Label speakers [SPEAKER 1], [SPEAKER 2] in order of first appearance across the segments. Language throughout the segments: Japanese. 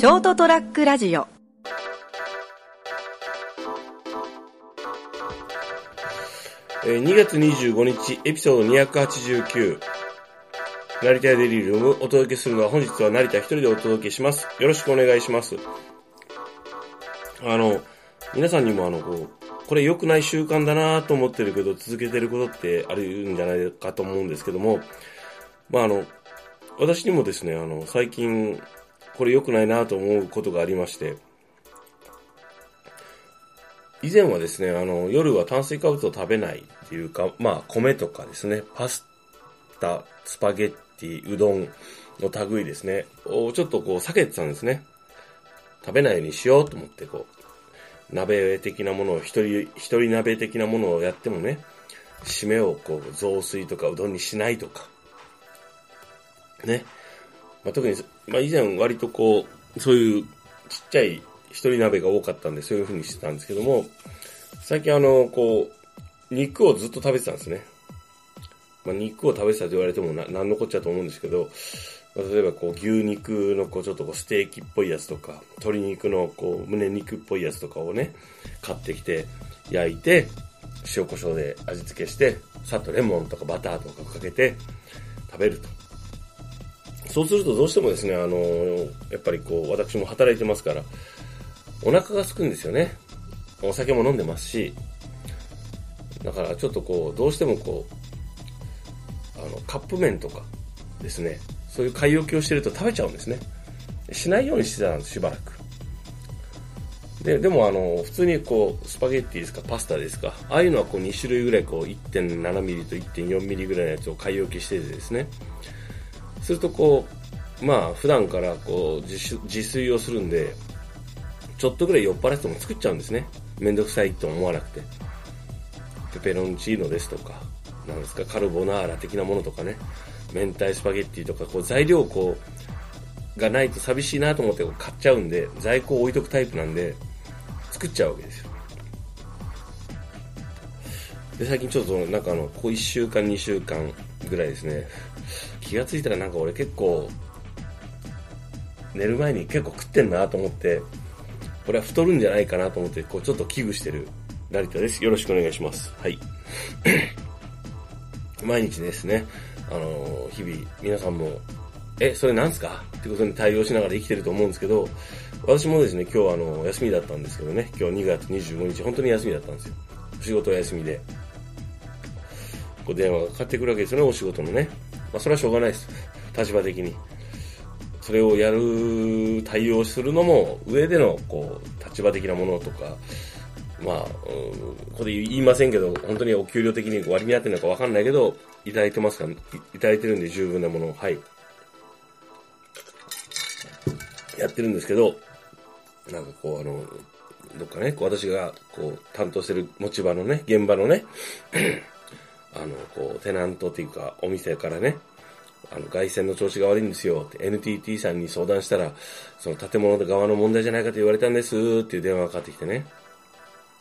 [SPEAKER 1] ショートトラックラジオ
[SPEAKER 2] えー2月25日、エピソード289。成田デリルーム、お届けするのは本日は成田一人でお届けします。よろしくお願いします。あの、皆さんにもあの、こう、これ良くない習慣だなと思ってるけど、続けてることってあるんじゃないかと思うんですけども、まああの、私にもですね、あの、最近、これ良くないなと思うことがありまして、以前はですね、あの、夜は炭水化物を食べないっていうか、まあ、米とかですね、パスタ、スパゲッティ、うどんの類ですね、をちょっとこう避けてたんですね。食べないようにしようと思って、こう、鍋的なものを、一人、一人鍋的なものをやってもね、締めをこう、雑炊とかうどんにしないとか、ね。まあ、特に、まあ、以前割とこう、そういうちっちゃい一人鍋が多かったんで、そういう風にしてたんですけども、最近あの、こう、肉をずっと食べてたんですね。まあ、肉を食べてたと言われてもな、何のこっちゃと思うんですけど、まあ、例えばこう、牛肉のこう、ちょっとこう、ステーキっぽいやつとか、鶏肉のこう、胸肉っぽいやつとかをね、買ってきて、焼いて、塩コショウで味付けして、さっとレモンとかバターとかかけて食べると。そうするとどうしてもですね、あのやっぱりこう、私も働いてますから、お腹が空くんですよね。お酒も飲んでますし、だからちょっとこう、どうしてもこう、あの、カップ麺とかですね、そういう買い置きをしてると食べちゃうんですね。しないようにしてたんです、しばらく。で、でもあの、普通にこう、スパゲッティですか、パスタですか、ああいうのはこう2種類ぐらいこう、1.7ミリと1.4ミリぐらいのやつを買い置きしててですね、するとこう、まあ、普段からこう、自炊自炊をするんで、ちょっとぐらい酔っ払っても作っちゃうんですね。めんどくさいと思わなくて。ペペロンチーノですとか、なんですか、カルボナーラ的なものとかね、明太スパゲッティとか、こう材料こう、がないと寂しいなと思って買っちゃうんで、在庫を置いとくタイプなんで、作っちゃうわけですよ。で、最近ちょっとなんかあの、ここ1週間2週間ぐらいですね、気がついたらなんか俺結構、寝る前に結構食ってんなと思って、これは太るんじゃないかなと思って、こうちょっと危惧してる成田です。よろしくお願いします。はい。毎日ですね、あの日々皆さんも、え、それなんすか？ってことに対応しながら生きてると思うんですけど、私もですね、今日あの、休みだったんですけどね、今日2月25日、本当に休みだったんですよ。仕事休みで。こう電話がかかってくるわけですよね、お仕事のね。まあ、それはしょうがないです。立場的に。それをやる、対応するのも、上での、こう、立場的なものとか、まあ、うんここで言いませんけど、本当にお給料的に割に合ってるのかわかんないけど、いただいてますか、いいただいてるんで十分なものを、はい。やってるんですけど、なんかこう、あの、どっかね、こう私が、こう、担当してる持ち場のね、現場のね、あの、こう、テナントっていうか、お店からね、あの、外線の調子が悪いんですよって NTT さんに相談したら、その建物側の問題じゃないかと言われたんですっていう電話がかかってきてね。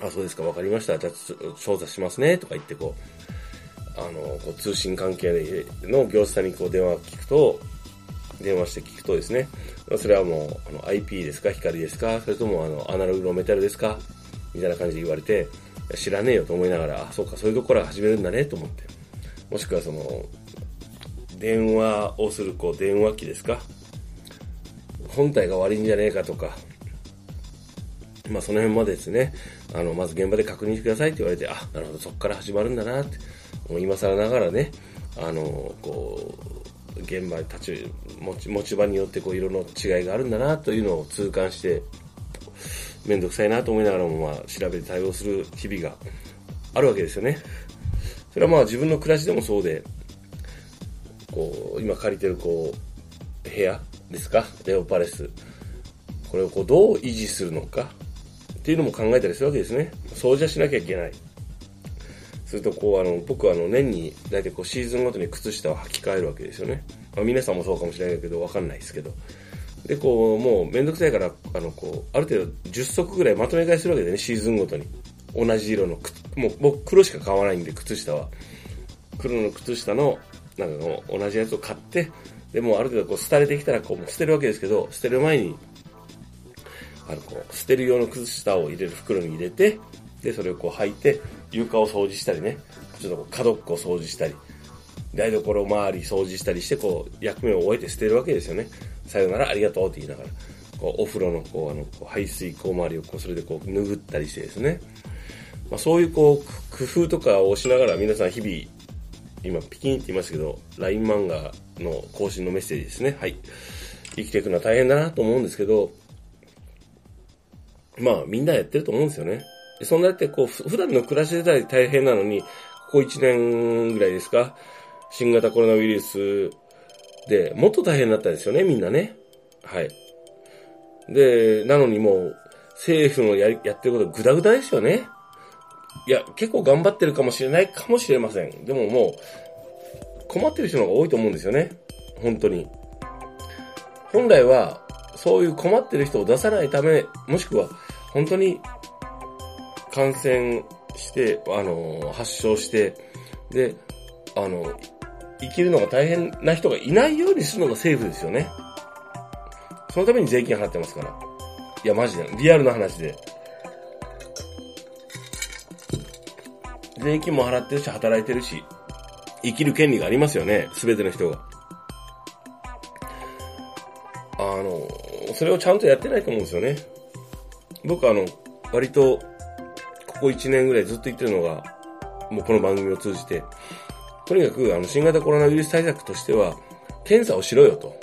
[SPEAKER 2] あ、そうですか、わかりました。じゃあ、調査しますね、とか言ってこう、あの、こう通信関係の業者さんにこう電話聞くと、電話して聞くとですね、それはもう、あの、IP ですか光ですかそれともあの、アナログのメタルですかみたいな感じで言われて、知らねえよと思いながら、あ、そうか、そういうところから始めるんだね、と思って。もしくはその、電話をするこう電話機ですか。本体が悪いんじゃねえかとか、まあその辺までですね、あの、まず現場で確認してくださいって言われて、あ、なるほど、そこから始まるんだなって、もう今更ながらね、あの、こう、現場に立ち、持ち、持ち場によってこう色の違いがあるんだなというのを痛感して、めんどくさいなと思いながらも、まあ調べて対応する日々があるわけですよね。それはまあ自分の暮らしでもそうで、こう、今借りてるこう、部屋ですか？レオパレス。これをこう、どう維持するのか？っていうのも考えたりするわけですね。掃除はしなきゃいけない。するとこう、あの、僕はあの、年に大体こう、シーズンごとに靴下を履き替えるわけですよね。まあ、皆さんもそうかもしれないけど、わかんないですけど。で、こう、もうめんどくさいから、あの、こう、ある程度10足ぐらいまとめ買いするわけでね、シーズンごとに。同じ色の靴、もう僕黒しか買わないんで、靴下は。黒の靴下の、なんかこう同じやつを買って、でもある程度こう、廃れてきたらこう、もう捨てるわけですけど、捨てる前に、あの、こう、捨てる用の靴下を入れる袋に入れて、で、それをこう履いて、床を掃除したりね、ちょっとこう角っこを掃除したり、台所周り掃除したりして、こう、役目を終えて捨てるわけですよね。さよならありがとうって言いながら。こうお風呂のこうあのこう排水口周りをこうそれでこう拭ったりしてですね、まあ、そういうこう工夫とかをしながら皆さん日々今ピキンって言いましたけど LINE 漫画の更新のメッセージですね。はい。生きていくのは大変だなと思うんですけどまあみんなやってると思うんですよね。そんなやってこう普段の暮らしで大変なのにここ1年ぐらいですか？新型コロナウイルスでもっと大変だったんですよねみんなねはいで、なのにもう、政府のややってることぐだぐだですよね。いや、結構頑張ってるかもしれないかもしれません。でももう、困ってる人の方が多いと思うんですよね。本当に。本来は、そういう困ってる人を出さないため、もしくは、本当に、感染して、あの、発症して、で、あの、生きるのが大変な人がいないようにするのが政府ですよね。そのために税金払ってますから。いや、マジで、リアルな話で。税金も払ってるし、働いてるし、生きる権利がありますよね、すべての人が。あの、それをちゃんとやってないと思うんですよね。僕あの、割と、ここ1年ぐらいずっと言ってるのが、もうこの番組を通じて、とにかく、あの、新型コロナウイルス対策としては、検査をしろよと。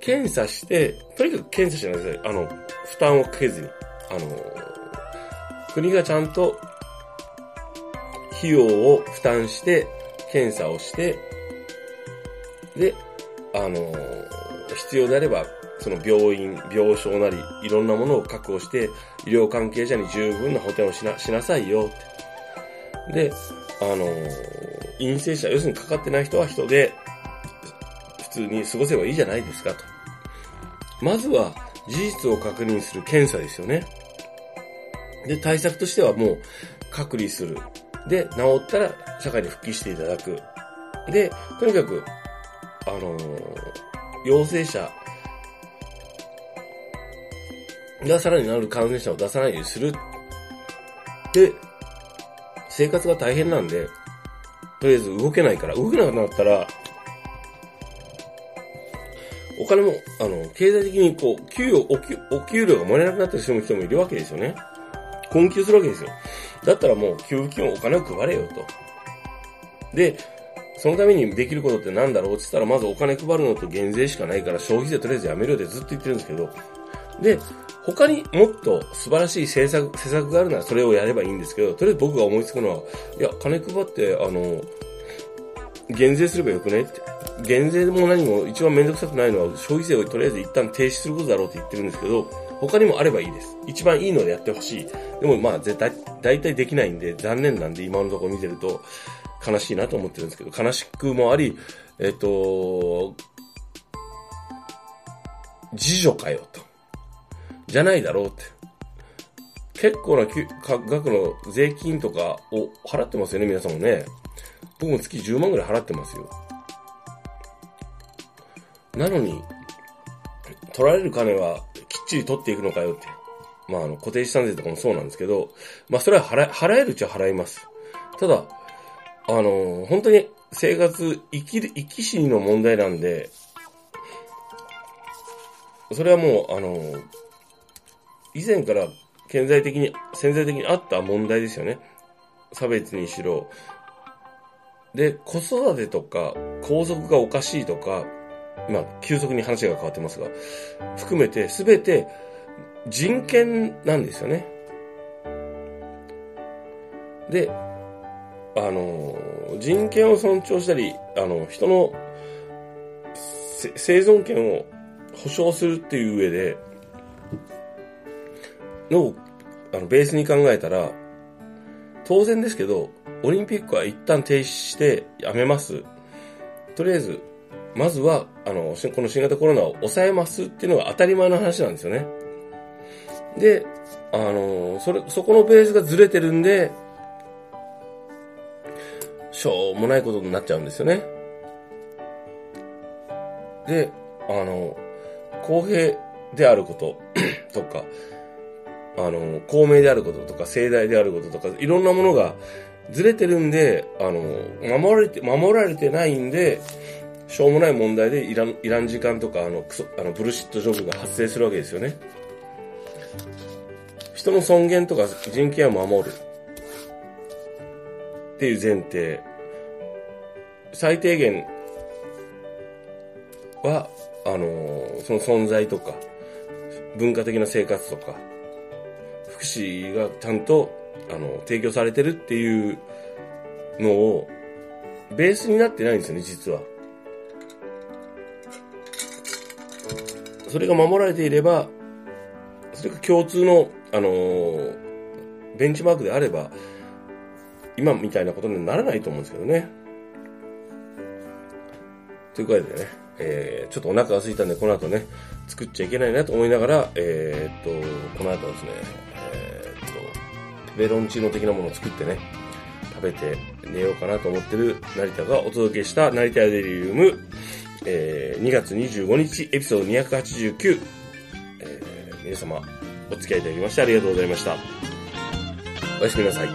[SPEAKER 2] 検査して、とにかく検査しないでください。あの、負担をかけずに。あの、国がちゃんと費用を負担して、検査をして、で、あの、必要であれば、その病院、病床なり、いろんなものを確保して、医療関係者に十分な補填をしな、しなさいよって。で、あの、陰性者、要するにかかってない人は人で、普通に過ごせばいいじゃないですかと。まずは事実を確認する検査ですよね。で、対策としてはもう隔離する。で、治ったら社会に復帰していただく。で、とにかく、あのー、陽性者がさらになる感染者を出さないようにする。で、生活が大変なんで、とりあえず動けないから、動けなくなったら、お金も、あの、経済的にこう、給与、お給お給料がもらえなくなった人も人もいるわけですよね。困窮するわけですよ。だったらもう、給付金をお金を配れよと。で、そのためにできることって何だろう？って言ったら、まずお金配るのと減税しかないから消費税とりあえずやめるよってずっと言ってるんですけど、で、他にもっと素晴らしい政策、施策があるならそれをやればいいんですけど、とりあえず僕が思いつくのは、いや、金配って、あの、減税すればよくねって。減税も何も一番めんどくさくないのは消費税をとりあえず一旦停止することだろうって言ってるんですけど、他にもあればいいです。一番いいのでやってほしい。でもまあ絶対、大体できないんで残念なんで今のところ見てると悲しいなと思ってるんですけど、悲しくもあり、えっと、自助かよと。じゃないだろうって。結構な額の税金とかを払ってますよね、皆さんもね。僕も月10万ぐらい払ってますよ。なのに、取られる金はきっちり取っていくのかよって。まあ、あの、固定資産税とかもそうなんですけど、まあ、それは払払えるうちは払います。ただ、あの、本当に生活、生きる、生き死にの問題なんで、それはもう、あの、以前から顕在的に、潜在的にあった問題ですよね。差別にしろ。で、子育てとか、皇族がおかしいとか、まあ、急速に話が変わってますが、含めて全て人権なんですよね。で、あの、人権を尊重したり、あの、人の生存権を保障するっていう上で、の、あの、ベースに考えたら、当然ですけど、オリンピックは一旦停止してやめます。とりあえず、まずは、あの、この新型コロナを抑えますっていうのが当たり前の話なんですよね。で、あの、それ、そこのベースがずれてるんで、しょうもないことになっちゃうんですよね。で、あの、公平であること。とか、あの、公明であることとか、盛大であることとか、いろんなものがずれてるんで、あの、守られて、守られてないんで、しょうもない問題でいらん、いらん時間とか、あの、クソ、あの、ブルシットジョブが発生するわけですよね。人の尊厳とか人権を守る。っていう前提。最低限は、あのその存在とか、文化的な生活とか、福祉がちゃんと、あの、提供されてるっていうのを、ベースになってないんですよね、実は。それが守られていれば、それが共通の、あのーベンチマークであれば、今みたいなことにならないと思うんですけどね。ということでね、えー、ちょっとお腹が空いたんで、この後ね、作っちゃいけないなと思いながら、えー、っと、この後ですね、と、ベロンチーノ的なものを作ってね、食べて寝ようかなと思ってる成田がお届けした成田デリリウム、えー、2月25日エピソード289、えー、皆様お付き合いいただきましてありがとうございました。おやすみなさい。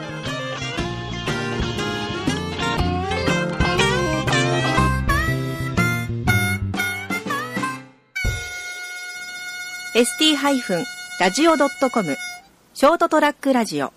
[SPEAKER 1] ST-radio.com ショートトラックラジオ